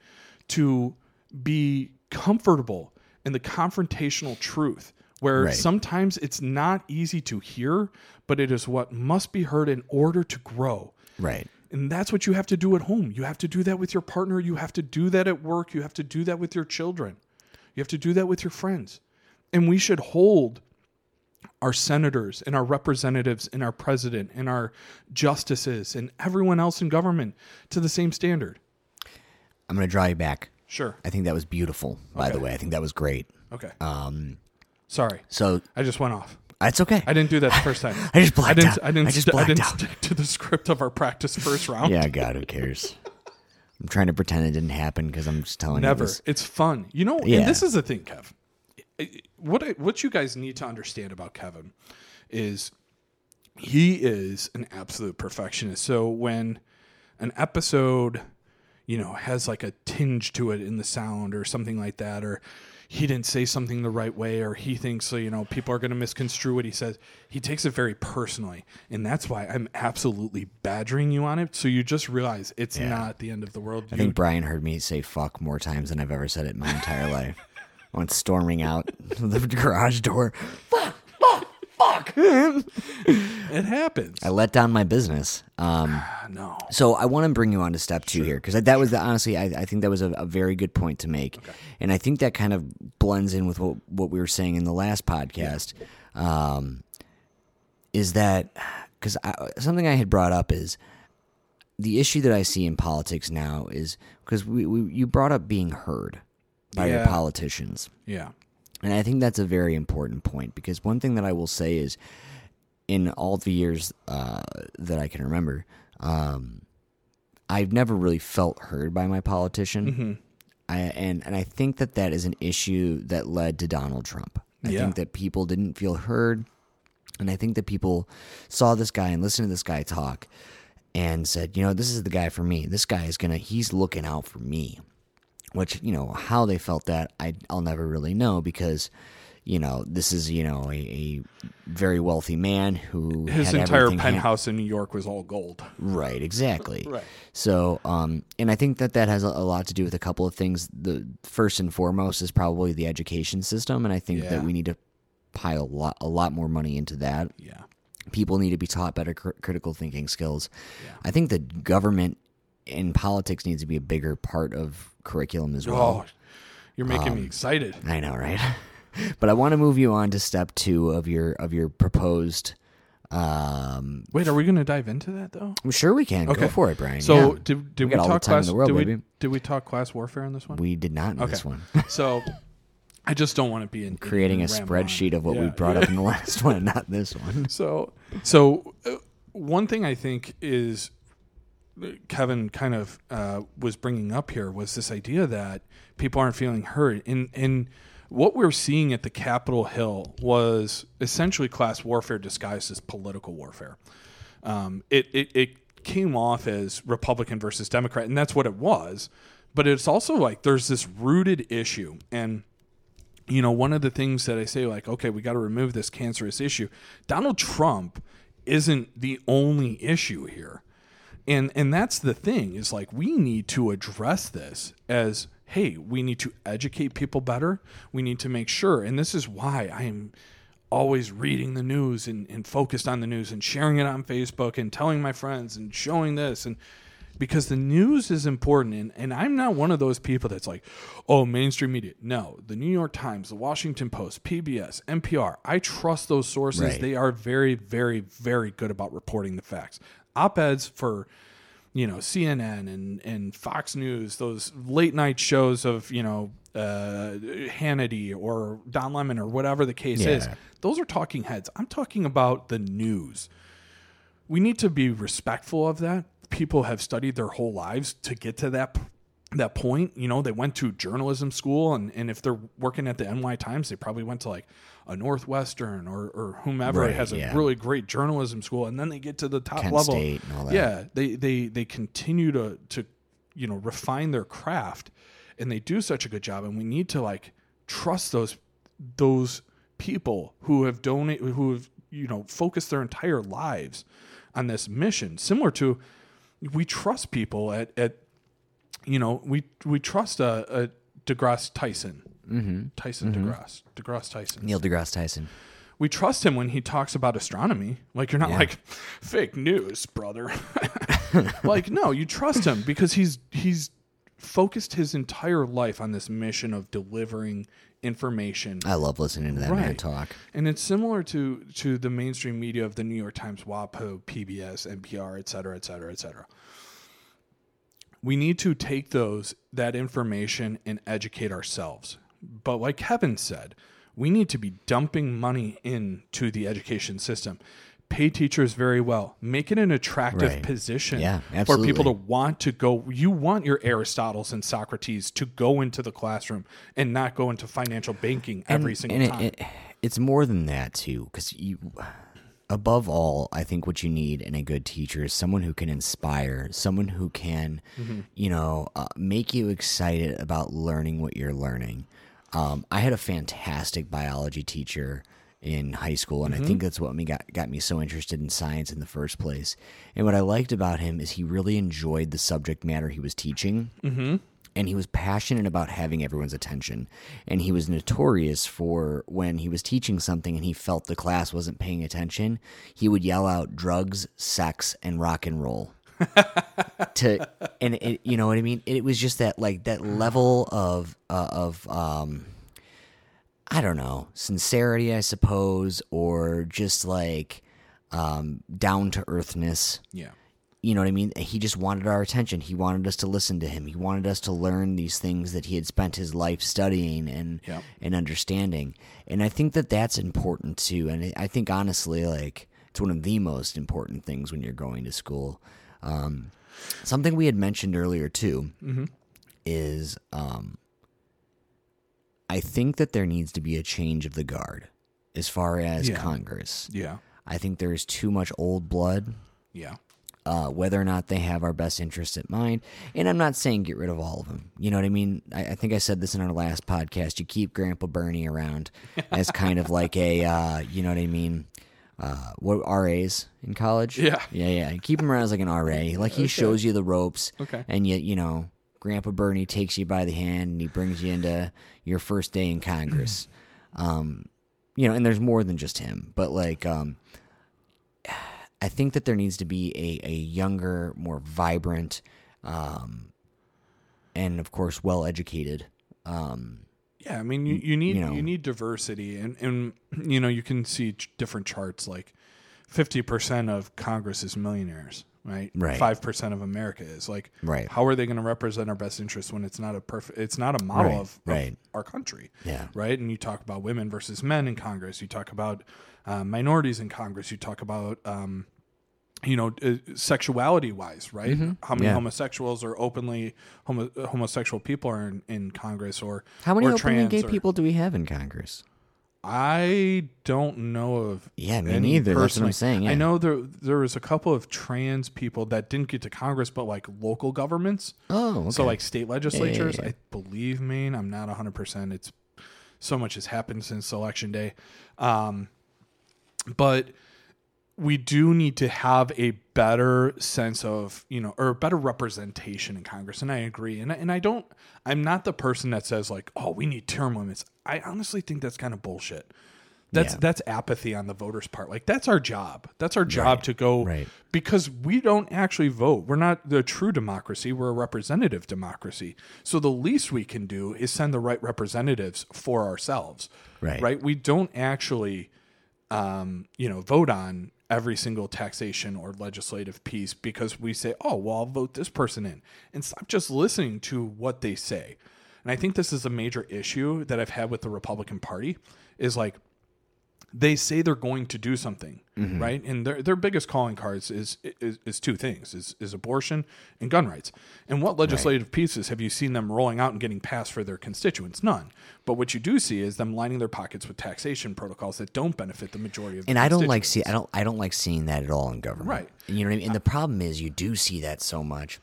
to be comfortable in the confrontational truth where Right. sometimes it's not easy to hear, but it is what must be heard in order to grow. Right. And that's what you have to do at home. You have to do that with your partner. You have to do that at work. You have to do that with your children. You have to do that with your friends. And we should hold our senators and our representatives and our president and our justices and everyone else in government to the same standard. I'm going to draw you back. Sure. I think that was beautiful, by the way. I think that was great. Okay. Um, Sorry. so I just went off. that's okay. I didn't do that the first time. I just blacked I didn't, out. I didn't, I just st- I blacked didn't out. stick to the script of our practice first round. yeah, God, who cares? I'm trying to pretend it didn't happen because I'm just telling Never. you. This. It's fun. You know, Yeah. and this is the thing, Kev. What I, what you guys need to understand about Kevin is he is an absolute perfectionist. So when an episode, you know, has like a tinge to it in the sound or something like that, or he didn't say something the right way, or he thinks, you know, people are going to misconstrue what he says, he takes it very personally. And that's why I'm absolutely badgering you on it. So you just realize it's Yeah. not the end of the world. I You- think Brian heard me say fuck more times than I've ever said it in my entire life. I went storming out the garage door. Fuck, fuck, fuck. it happens. I let down my business. Um, no. So I want to bring you on to step two here because that was the honestly I, I think that was a, a very good point to make, and I think that kind of blends in with what what we were saying in the last podcast. Um, is that because something I had brought up is the issue that I see in politics now is because we, we you brought up being heard by your politicians. Yeah. And I think that's a very important point because one thing that I will say is, in all the years uh, that I can remember, um, I've never really felt heard by my politician. Mm-hmm. I, and and I think that that is an issue that led to Donald Trump. I Yeah. think that people didn't feel heard, and I think that people saw this guy and listened to this guy talk, and said, you know, this is the guy for me. This guy is gonna. He's looking out for me which you know how they felt that I I'll never really know because you know, this is you know a, a very wealthy man who His had entire everything hand- penthouse in New York was all gold. Right, exactly. Right. So, um, and I think that that has a, lot to do with a couple of things. The first and foremost is probably the education system, and I think Yeah. that we need to pile a lot, a lot more money into that. Yeah. People need to be taught better cr- critical thinking skills. I think the government and politics needs to be a bigger part of curriculum as well. Oh, you're making Um, me excited. I know, right? but I want to move you on to step two of your of your proposed. Um, Wait, are we going to dive into that though? I'm sure we can Okay. go for it, Brian. So Yeah. did, did We we, got all the talk in class? world, did, we, did we talk class warfare on this one? we did not in okay. this one. so I just don't want to be in creating a and ramble on. spreadsheet of what we brought yeah. up in the last one, not this one. So, so uh, one thing I think is Kevin kind of uh, was bringing up here was this idea that people aren't feeling heard. And, and what we're seeing at the Capitol Hill was essentially class warfare disguised as political warfare. Um, it, it, it came off as Republican versus Democrat, and that's what it was. But it's also like there's this rooted issue. And you know, one of the things that I say, like, okay, we got to remove this cancerous issue. Donald Trump isn't the only issue here. And and that's the thing is like we need to address this as hey, we need to educate people better. We need to make sure, and this is why I am always reading the news and, and focused on the news and sharing it on Facebook and telling my friends and showing this and because the news is important and, and i'm not one of those people that's like oh mainstream media no the new york times the washington post pbs npr i trust those sources Right. they are very very very good about reporting the facts op-eds for you know cnn and, and fox news those late night shows of you know uh, hannity or don lemon or whatever the case is. Those are talking heads. I'm talking about the news. We need to be respectful of that. People have studied their whole lives to get to that that point. You know, they went to journalism school, and, and if they're working at the NY Times, they probably went to like a Northwestern or, or whomever Right, has a yeah. really great journalism school, and then they get to the top Kent level. State and all that. Yeah, they they they continue to to you know refine their craft, and they do such a good job. And we need to like trust those those people who have donated, who have you know focused their entire lives on this mission. Similar to, we trust people at at you know we we trust a, a DeGrasse Tyson, mm-hmm. Tyson mm-hmm. DeGrasse, DeGrasse Tyson. Neil deGrasse Tyson. We trust him when he talks about astronomy. Like you're not Yeah. like fake news, brother. like no, you trust him because he's he's focused his entire life on this mission of delivering information I love listening to that man talk. and it's similar to to the mainstream media of the New York Times, WAPO, PBS, NPR, et cetera, et cetera, et cetera. We need to take those that information and educate ourselves. But like Kevin said, we need to be dumping money into the education system. Pay teachers very well. Make it an attractive Right. position Yeah, for people to want to go. You want your Aristotles and Socrates to go into the classroom and not go into financial banking every single and time. It, it, it's more than that too, because you, above all, I think what you need in a good teacher is someone who can inspire, someone who can, Mm-hmm. you know, uh, make you excited about learning what you're learning. Um, I had a fantastic biology teacher in high school, and I Mm-hmm. think that's what me got got me so interested in science in the first place. And what I liked about him is he really enjoyed the subject matter he was teaching and he was passionate about having everyone's attention. And he was notorious for when he was teaching something and he felt the class wasn't paying attention, he would yell out drugs, sex, and rock and roll. to and it, you know what I mean? It was just that like that level of uh, of um I don't know, sincerity I suppose or just like um down to earthness yeah. You know what I mean? He just wanted our attention. He wanted us to listen to him. He wanted us to learn these things that he had spent his life studying and Yeah. and understanding. And I think that that's important too. And I think honestly, like it's one of the most important things when you're going to school. Um, something we had mentioned earlier too is um, I think that there needs to be a change of the guard as far as Yeah. Congress. Yeah. I think there is too much old blood Yeah. Uh, whether or not they have our best interests at mind. And I'm not saying get rid of all of them. You know what I mean? I, I think I said this in our last podcast. You keep Grandpa Bernie around as kind of like a, uh, you know what I mean? Uh, what RAs in college? Yeah. yeah, yeah. You keep him around as like an RA. Like he shows you the ropes. Okay. and yet, you know, Grandpa Bernie takes you by the hand and he brings you into your first day in Congress. um, you know, and there's more than just him, but like, um, I think that there needs to be a, a younger, more vibrant, um, and of course, well educated. Um, Yeah, I mean, you, you need you you, need diversity, and and you know you can see ch- different charts. Like fifty percent of Congress is millionaires, right? Right. Five percent of America is like, Right. How are they going to represent our best interests when it's not a perfect? It's not a model Right, of, of right. our country, Yeah. right? And you talk about women versus men in Congress. You talk about uh, minorities in Congress. You talk about um, you know, uh, sexuality wise, right? How many Mm-hmm. Yeah. homosexuals or openly homo- homosexual people are in, in Congress, or how many or openly trans gay or- people do we have in Congress? I don't know of. Yeah, me any neither. That's what I'm saying, yeah. I know there there was a couple of trans people that didn't get to Congress, but like local governments. Oh, okay. So like state legislatures. yeah. I believe Maine. I'm not 100. percent It's so much has happened since election day, um, but we do need to have a better sense of you know or better representation in congress and i agree and, I- and i don't i'm not the person that says like oh we need term limits i honestly think that's kind of bullshit. That's Yeah. that's apathy on the voters part. Like that's our job. That's our job to go right. because we don't actually vote. We're not the true democracy. We're a representative democracy. So the least we can do is send the right representatives for ourselves Right. right? We don't actually um, you know, vote on every single taxation or legislative piece because we say, oh, well, I'll vote this person in. And stop just listening to what they say. And I think this is a major issue that I've had with the Republican Party is like, they say they're going to do something, mm-hmm. right? And their their biggest calling cards is is, is two things: is is abortion and gun rights. And what legislative pieces have you seen them rolling out and getting passed for their constituents? None. But what you do see is them lining their pockets with taxation protocols that don't benefit the majority of. and the I don't like see I don't I don't like seeing that at all in government. Right. You know what I mean? And the problem is you do see that so much.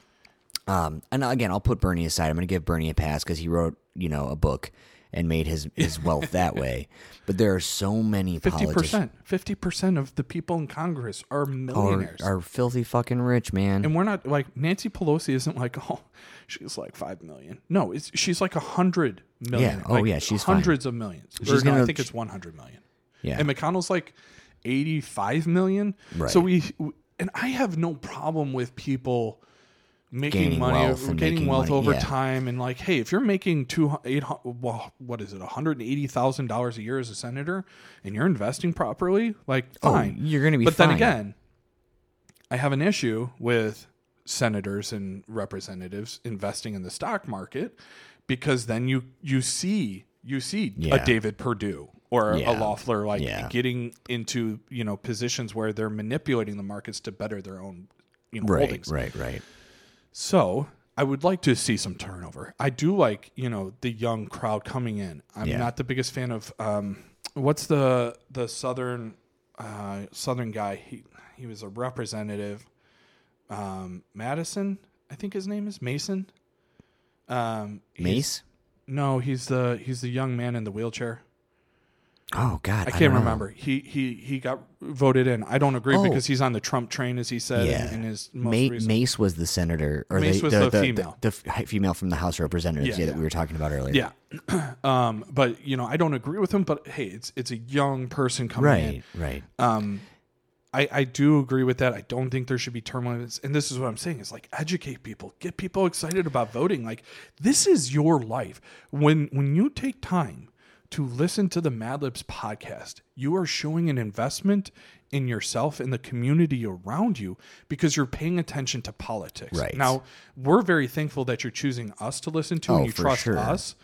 Um, and again, I'll put Bernie aside. I'm going to give Bernie a pass because he wrote, you know, a book and made his his wealth that way. But there are so many 50%. fifty percent of the people in Congress are are, millionaires. are filthy fucking rich, man. and we're not like Nancy Pelosi isn't like oh she's like five million. No, it's she's like a hundred million. Yeah. Oh, like yeah, she's fine. hundreds of millions. She's Or no, I gonna- think it's one hundred million. Yeah. and McConnell's like eighty five million. Right. So we and I have no problem with people making Gaining money, wealth gaining making wealth money, over yeah. time, and like, hey, if you're making two eight, well, what is it, one hundred eighty thousand dollars a year as a senator, and you're investing properly, like, Oh, fine, you're gonna be But then again, I have an issue with senators and representatives investing in the stock market because then you you see you see Yeah. a David Perdue or Yeah. a Loeffler like getting into you know positions where they're manipulating the markets to better their own you know right, holdings. right, right. So I would like to see some turnover. I do like you know the young crowd coming in. I'm Yeah. not the biggest fan of um, what's the the southern uh, southern guy. He he was a representative. Um, Madison, I think his name is Mason. Um, Mace? No, he's the he's the young man in the wheelchair. Oh God, I can't know. remember. He he he got voted in. I don't agree Oh. because he's on the Trump train, as he said Yeah, in, in his most Ma- recent. Mace was the senator, or Mace the, was the, the female. the, f- female from the House of Representatives, Yeah, yeah, that we were talking about earlier. Yeah. um, but you know, I don't agree with him, but hey, it's it's a young person coming right, in. right. Um I, I do agree with that. I don't think there should be term limits. And this is what I'm saying is like educate people, get people excited about voting. Like this is your life. When when you take time to listen to the Mad Libs podcast, you are showing an investment in yourself and the community around you because you're paying attention to politics. Right. Now, we're very thankful that you're choosing us to listen to Oh, and you trust sure. us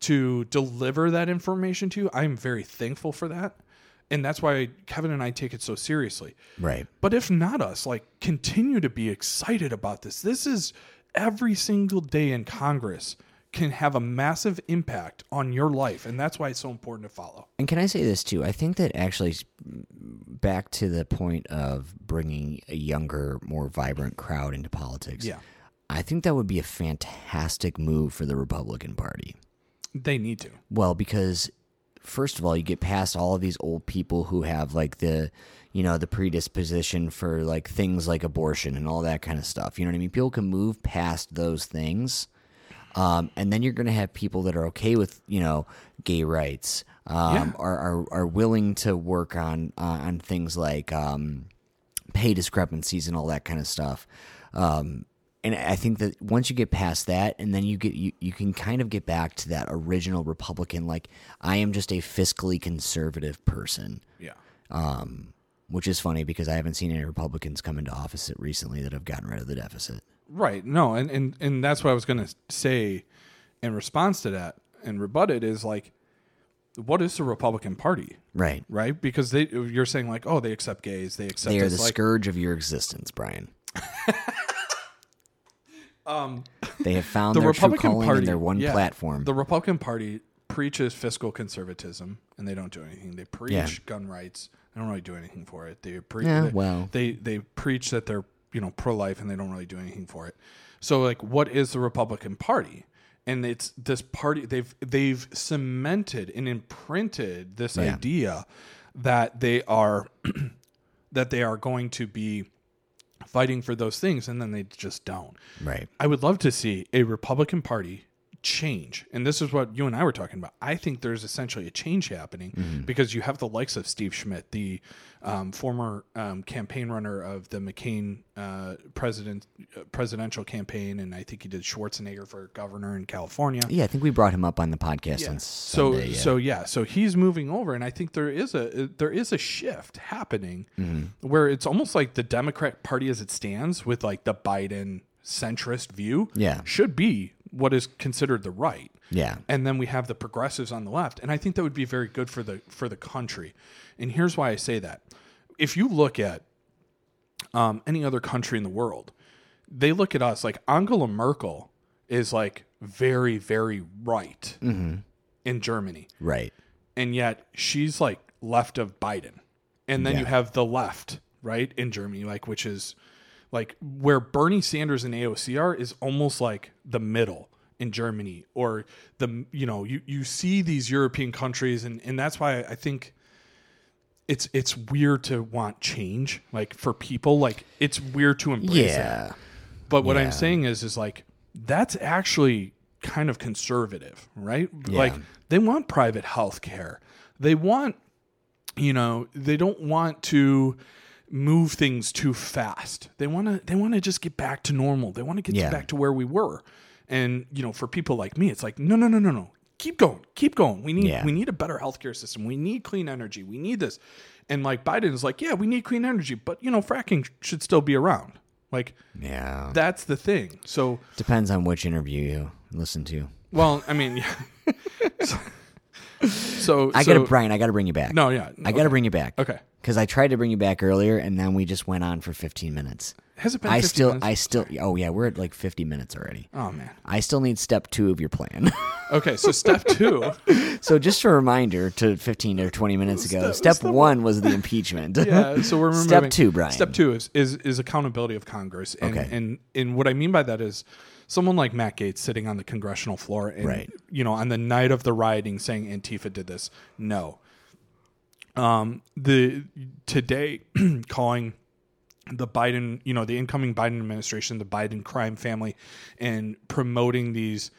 to deliver that information to you. I'm very thankful for that. And that's why Kevin and I take it so seriously. Right. But if not us, like continue to be excited about this. This is every single day in Congress. Can have a massive impact on your life, and that's why it's so important to follow. And can I say this too? I think that actually, back to the point of bringing a younger, more vibrant crowd into politics. Yeah. I think that would be a fantastic move for the Republican Party. They need to. Well, because first of all, you get past all of these old people who have like the, you know, the predisposition for like things like abortion and all that kind of stuff. You know what I mean? People can move past those things. Um, and then you're going to have people that are okay with, you know, gay rights, um, Yeah. are, are, are willing to work on, uh, on things like, um, pay discrepancies and all that kind of stuff. Um, and I think that once you get past that, and then you get you, you can kind of get back to that original Republican, like I am just a fiscally conservative person, Yeah. Um, which is funny because I haven't seen any Republicans come into office recently that have gotten rid of the deficit. Right. No, and and and that's what I was going to say in response to that and rebut it is like what is the Republican Party? Right. Right? Because they you're saying like, "Oh, they accept gays, they accept They are the like, scourge of your existence, Brian. Um, they have found the their Republican true calling Party in their one yeah, platform. The Republican Party preaches fiscal conservatism, and they don't do anything. They preach Yeah. gun rights. They don't really do anything for it. They preach. Yeah, they, well. they they preach that they're you know pro life, and they don't really do anything for it. So like, what is the Republican Party? And it's this party. They've they've cemented and imprinted this Yeah. idea that they are that they are going to be fighting for those things, and then they just don't. right. I would love to see a Republican Party change. And this is what you and I were talking about. I think there's essentially a change happening Mm-hmm. because you have the likes of Steve Schmidt, the um, former um, campaign runner of the McCain uh, president uh, presidential campaign, and I think he did Schwarzenegger for governor in California. Yeah, I think we brought him up on the podcast on So Sunday. yeah. so yeah, so he's moving over, and I think there is a there is a shift happening where it's almost like the Democrat Party as it stands with like the Biden centrist view, Yeah. should be what is considered the right. Yeah. and then we have the progressives on the left, and I think that would be very good for the for the country. And here's why I say that: if you look at um, any other country in the world, they look at us like Angela Merkel is like very very right Mm-hmm. in Germany right. and yet she's like left of Biden. And then you have the left, right, in Germany, like which is like where Bernie Sanders and AOC are is almost like the middle in Germany or the you know, you you see these European countries and and that's why I think it's it's weird to want change like for people like it's weird to embrace it. Yeah. But what Yeah. I'm saying is, is like that's actually kind of conservative, right? Yeah. Like they want private health care. They want, you know, they don't want to move things too fast. They want to, they want to just get back to normal. They want to get Yeah. back to where we were. And you know, for people like me, it's like no, no, no, no, no. Keep going, keep going. We need, Yeah. we need a better healthcare system. We need clean energy. We need this. And like Biden is like, yeah, we need clean energy, but you know, fracking should still be around. Like Yeah. that's the thing. So, Depends on which interview you listen to. well, I mean, yeah. so, so I so- gotta, Brian. I gotta bring you back. No, yeah, I gotta okay. bring you back. Okay. Because I tried to bring you back earlier, and then we just went on for 15 minutes. Has it been? I 15 still, minutes? I still. Oh yeah, we're at like 50 minutes already. Oh man. I still need step two of your plan. Okay, so step two. so just a reminder to 15 or 20 minutes ago. Step- Step, step one was the impeachment. yeah. So we're Step two, Brian. Step two is is is accountability of Congress. And, Okay. And and what I mean by that is. Someone like Matt Gaetz sitting on the congressional floor and Right. you know on the night of the rioting saying Antifa did this. No. Um the today calling the Biden, you know, the incoming Biden administration, the Biden crime family, and promoting these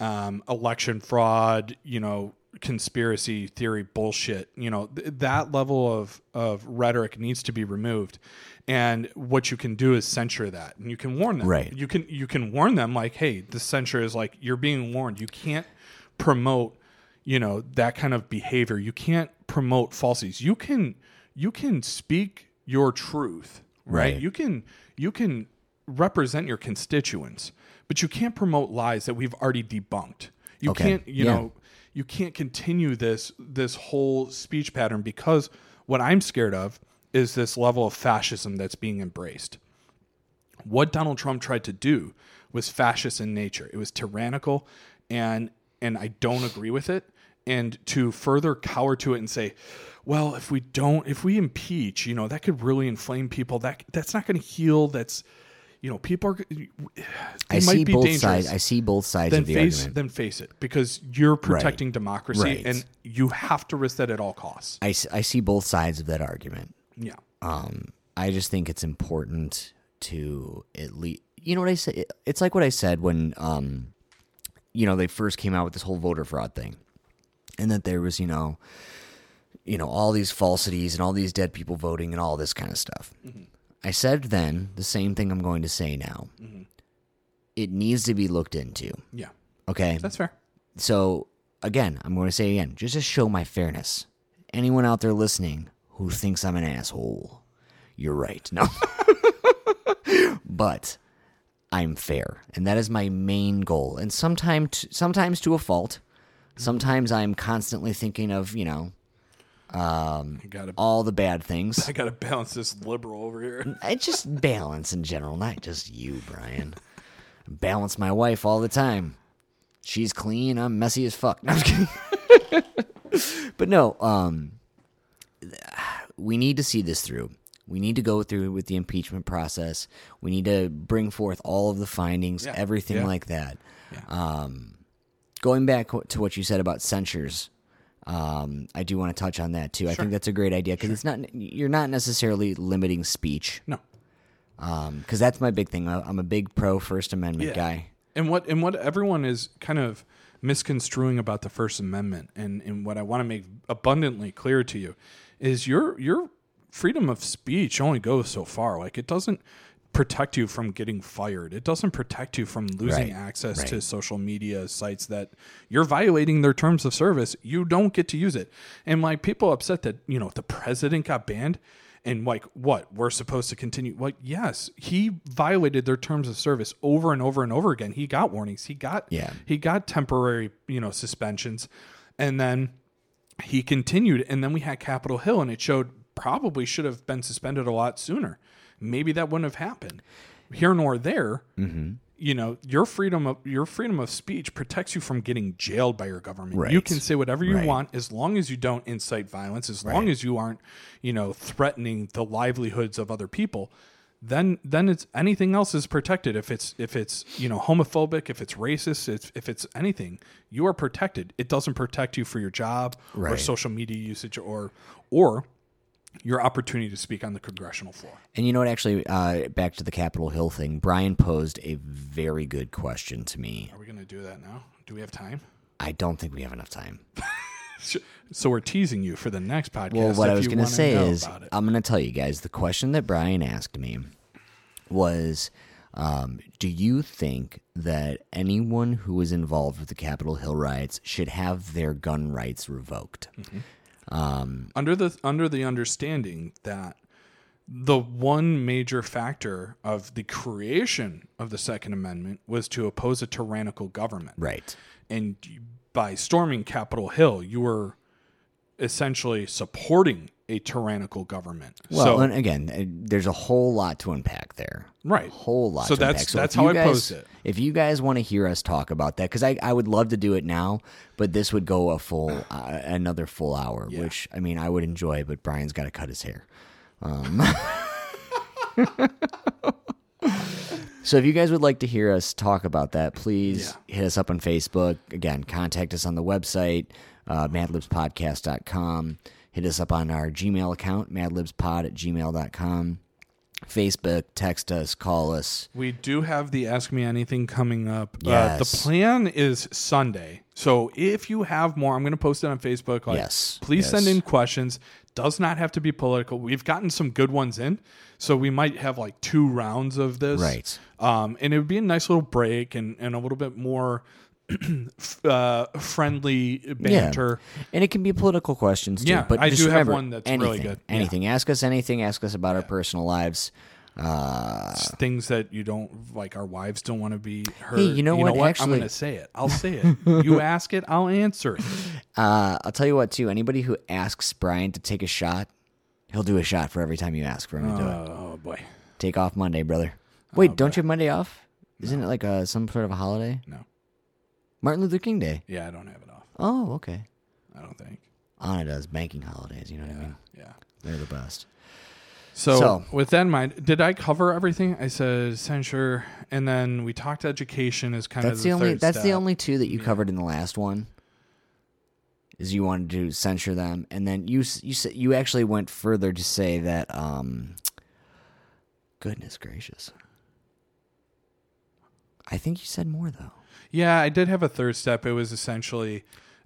um, election fraud, you know, conspiracy theory bullshit. You know, th- that level of of rhetoric needs to be removed. And what you can do is censure that, and you can warn them. Right. You can you can warn them like, hey, the censure is like you're being warned. You can't promote you know that kind of behavior you can't promote falsities you can you can speak your truth right, Right. you can you can represent your constituents but you can't promote lies that we've already debunked you Okay. can't you Yeah. know you can't continue this this whole speech pattern because what i'm scared of is this level of fascism that's being embraced what Donald Trump tried to do was fascist in nature. It was tyrannical. and and I don't agree with it. And to further cower to it and say, well, if we don't, if we impeach, you know, that could really inflame people. That that's not going to heal. That's you know, people are. I might see both sides. I see both sides then of the face argument. then face it because you're protecting democracy Right. and you have to risk that at all costs. I see both sides of that argument. Yeah. Um, I just think it's important to at least, you know what I say? It's like what I said when, um, you know, they first came out with this whole voter fraud thing, and that there was, you know, you know, all these falsities and all these dead people voting and all this kind of stuff. I said then the same thing I'm going to say now. It needs to be looked into. Yeah. Okay. That's fair. So again, I'm going to say again, just to show my fairness. Anyone out there listening who thinks I'm an asshole, you're right. No. but I'm fair, and that is my main goal. And sometimes sometimes to a fault. Sometimes I'm constantly thinking of, you know, um, gotta all the bad things. I gotta balance this liberal over here. I just balance in general, not just you, Brian. balance my wife all the time. She's clean, I'm messy as fuck. No, I'm just kidding. but no, um, we need to see this through. We need to go through with the impeachment process. We need to bring forth all of the findings, Yeah, everything yeah. like that. Um, going back to what you said about censures, um, I do want to touch on that too. I think that's a great idea because it's not you're not necessarily limiting speech No. because that's my big thing. I'm a big pro First Amendment Yeah. guy. And what and what everyone is kind of misconstruing about the First Amendment, and, and what I want to make abundantly clear to you, is your your freedom of speech only goes so far. Like it doesn't protect you from getting fired. It doesn't protect you from losing Right, access to social media sites that you're violating their terms of service. You don't get to use it. And like people upset that, you know, the president got banned and like what? We're supposed to continue like yes, he violated their terms of service over and over and over again. He got warnings. He got Yeah. he got temporary, you know, suspensions. And then he continued and then we had Capitol Hill and it showed probably should have been suspended a lot sooner. Maybe that wouldn't have happened. Here nor there, Mm-hmm. you know, your freedom of your freedom of speech protects you from getting jailed by your government. You can say whatever you Right. want as long as you don't incite violence, as long as you aren't, you know, threatening the livelihoods of other people. Then, then it's anything else is protected. If it's if it's you know homophobic, if it's racist, if, if it's anything, you are protected. It doesn't protect you for your job or social media usage or or your opportunity to speak on the congressional floor. And you know what? Actually, uh, back to the Capitol Hill thing. Brian posed a very good question to me. Are we going to do that now? Do we have time? I don't think we have enough time. So we're teasing you for the next podcast. Well, what I was going to say is, I'm going to tell you guys the question that Brian asked me was um, Do you think that anyone who was involved with the Capitol Hill riots should have their gun rights revoked? Um, under the under the understanding that the one major factor of the creation of the Second Amendment was to oppose a tyrannical government. right. And by storming Capitol Hill, you were essentially supporting a tyrannical government. Well, so, and again, uh, there's a whole lot to unpack there. Right. A whole lot. So to that's- unpack. that's how I guys, posed it. If you guys want to hear us talk about that, because I, I would love to do it now, but this would go a full uh, another full hour, Yeah. which I mean I would enjoy, but Brian's got to cut his hair. Um, so if you guys would like to hear us talk about that, please hit us up on Facebook. Again, contact us on the website, uh, madlibspodcast.com. Hit us up on our Gmail account, madlibspod at gmail.com. Facebook, text us, call us. We do have the Ask Me Anything coming up. Uh, the plan is Sunday. So if you have more, I'm going to post it on Facebook. Like, Yes. Please send in questions. Does not have to be political. We've gotten some good ones in. So we might have like two rounds of this. Right. Um, and it would be a nice little break and, and a little bit more uh, friendly banter. Yeah. And it can be political questions too. Yeah, but I just do have one that's anything, really good. Yeah. Anything. Ask us anything. Ask us about our personal lives. Uh, Things that you don't like, our wives don't want to be heard. you know what? I'm going to say it. I'll say it. you ask it, I'll answer it. uh, I'll tell you what, too. Anybody who asks Brian to take a shot, he'll do a shot for every time you ask for him to do it. Oh boy. Take off Monday, brother. Wait, don't you have Monday off? Isn't it like a, some sort of a holiday? No. Martin Luther King Day. Yeah, I don't have it off. Oh, okay. I don't think. Anna does banking holidays. You know what I mean? Yeah. They're the best. So, So- with that in mind, did I cover everything? I said censure, and then we talked education as kind That's of the, the, only. That's the only two that you covered in the last one. Is you wanted to censure them, and then you you said you actually went further to say that. um Goodness gracious. I think you said more though. Yeah, I did have a third step. It was essentially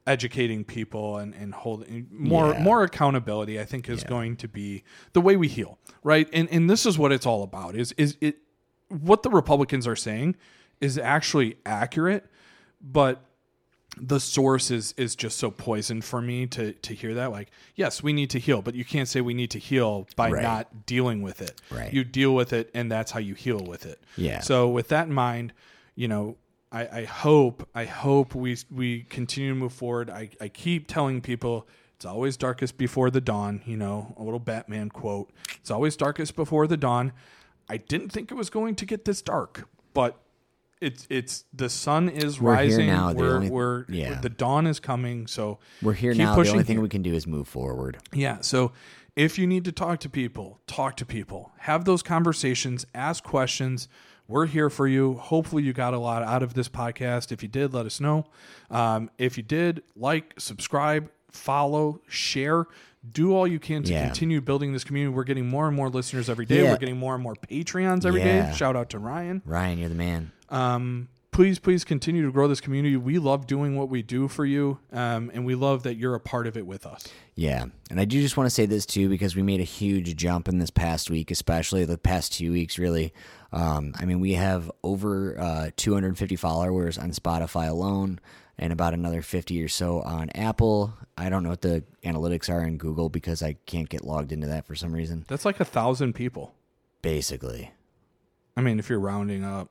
educating people and, and holding more Yeah. more accountability. I think is going to be the way we heal, right? And and this is what it's all about. Is is it what the Republicans are saying is actually accurate, but the source is is just so poisoned for me to to hear that. Like, yes, we need to heal, but you can't say we need to heal by Right. not dealing with it. Right. You deal with it, and that's how you heal with it. Yeah. So with that in mind, you know, I, I hope I hope we we continue to move forward. I, I keep telling people it's always darkest before the dawn. You know, a little Batman quote. It's always darkest before the dawn. I didn't think it was going to get this dark, but it's it's the sun is rising. We're here now. The We're only- we're yeah. the dawn is coming. So We're here keep now. The only thing we can do is move forward. Yeah. So if you need to talk to people, talk to people, have those conversations, ask questions. We're here for you. Hopefully, you got a lot out of this podcast. If you did, let us know. Um, if you did, like, subscribe, follow, share. Do all you can to Yeah. continue building this community. We're getting more and more listeners every day. Yeah. We're getting more and more Patreons every day. Yeah. Shout out to Ryan Ryan, you're the man. um, please, please continue to grow this community. We love doing what we do for you, um, and we love that you're a part of it with us. Yeah. And I do just want to say this too, because we made a huge jump in this past week, especially the past two weeks, really. Um, I mean, we have over uh, 250 followers on Spotify alone and about another 50 or so on Apple. I don't know what the analytics are in Google because I can't get logged into that for some reason. That's like a thousand people. Basically. I mean, if you're rounding up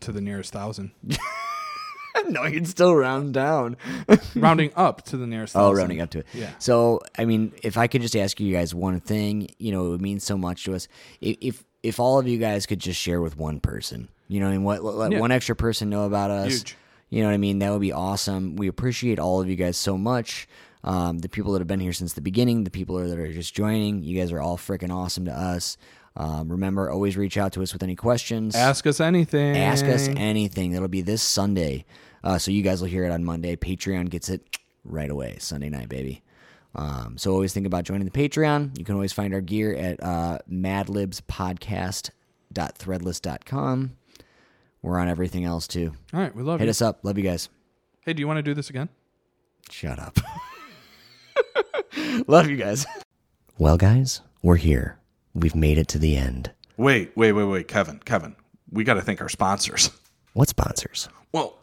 to the nearest thousand, no, you'd still round down. rounding up to the nearest. Oh, thousand. rounding up to it. Yeah. So, I mean, if I could just ask you guys one thing, you know, it would mean so much to us. If if, if all of you guys could just share with one person, you know, and what let Yeah. one extra person know about us. Huge. You know what I mean? That would be awesome. We appreciate all of you guys so much. Um, the people that have been here since the beginning, the people that are just joining, you guys are all freaking awesome to us. Um, remember, always reach out to us with any questions. Ask us anything. Ask us anything. That'll be this Sunday. Uh, so you guys will hear it on Monday. Patreon gets it right away, Sunday night, baby. Um, so always think about joining the Patreon. You can always find our gear at uh, madlibspodcast.threadless.com. We're on everything else too. All right, we love you. Hit you. us up. Love you guys. Hey, do you want to do this again? Shut up. Love you guys. Well, guys, we're here. We've made it to the end. Wait, wait, wait, wait, Kevin, Kevin. We got to thank our sponsors. What sponsors? Well,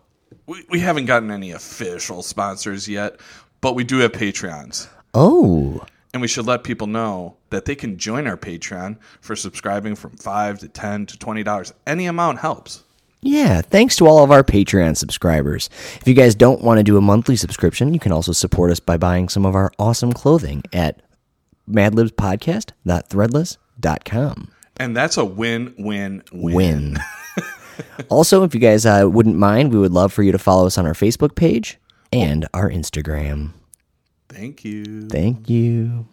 we, we haven't gotten any official sponsors yet, but we do have Patreons. Oh, And we should let people know that they can join our Patreon for subscribing from five to ten to twenty dollars. Any amount helps. Yeah, thanks to all of our Patreon subscribers. If you guys don't want to do a monthly subscription, you can also support us by buying some of our awesome clothing at madlibspodcast.threadless.com. And that's a win win win. Win. also, if you guys uh, wouldn't mind, we would love for you to follow us on our Facebook page and our Instagram. Thank you. Thank you.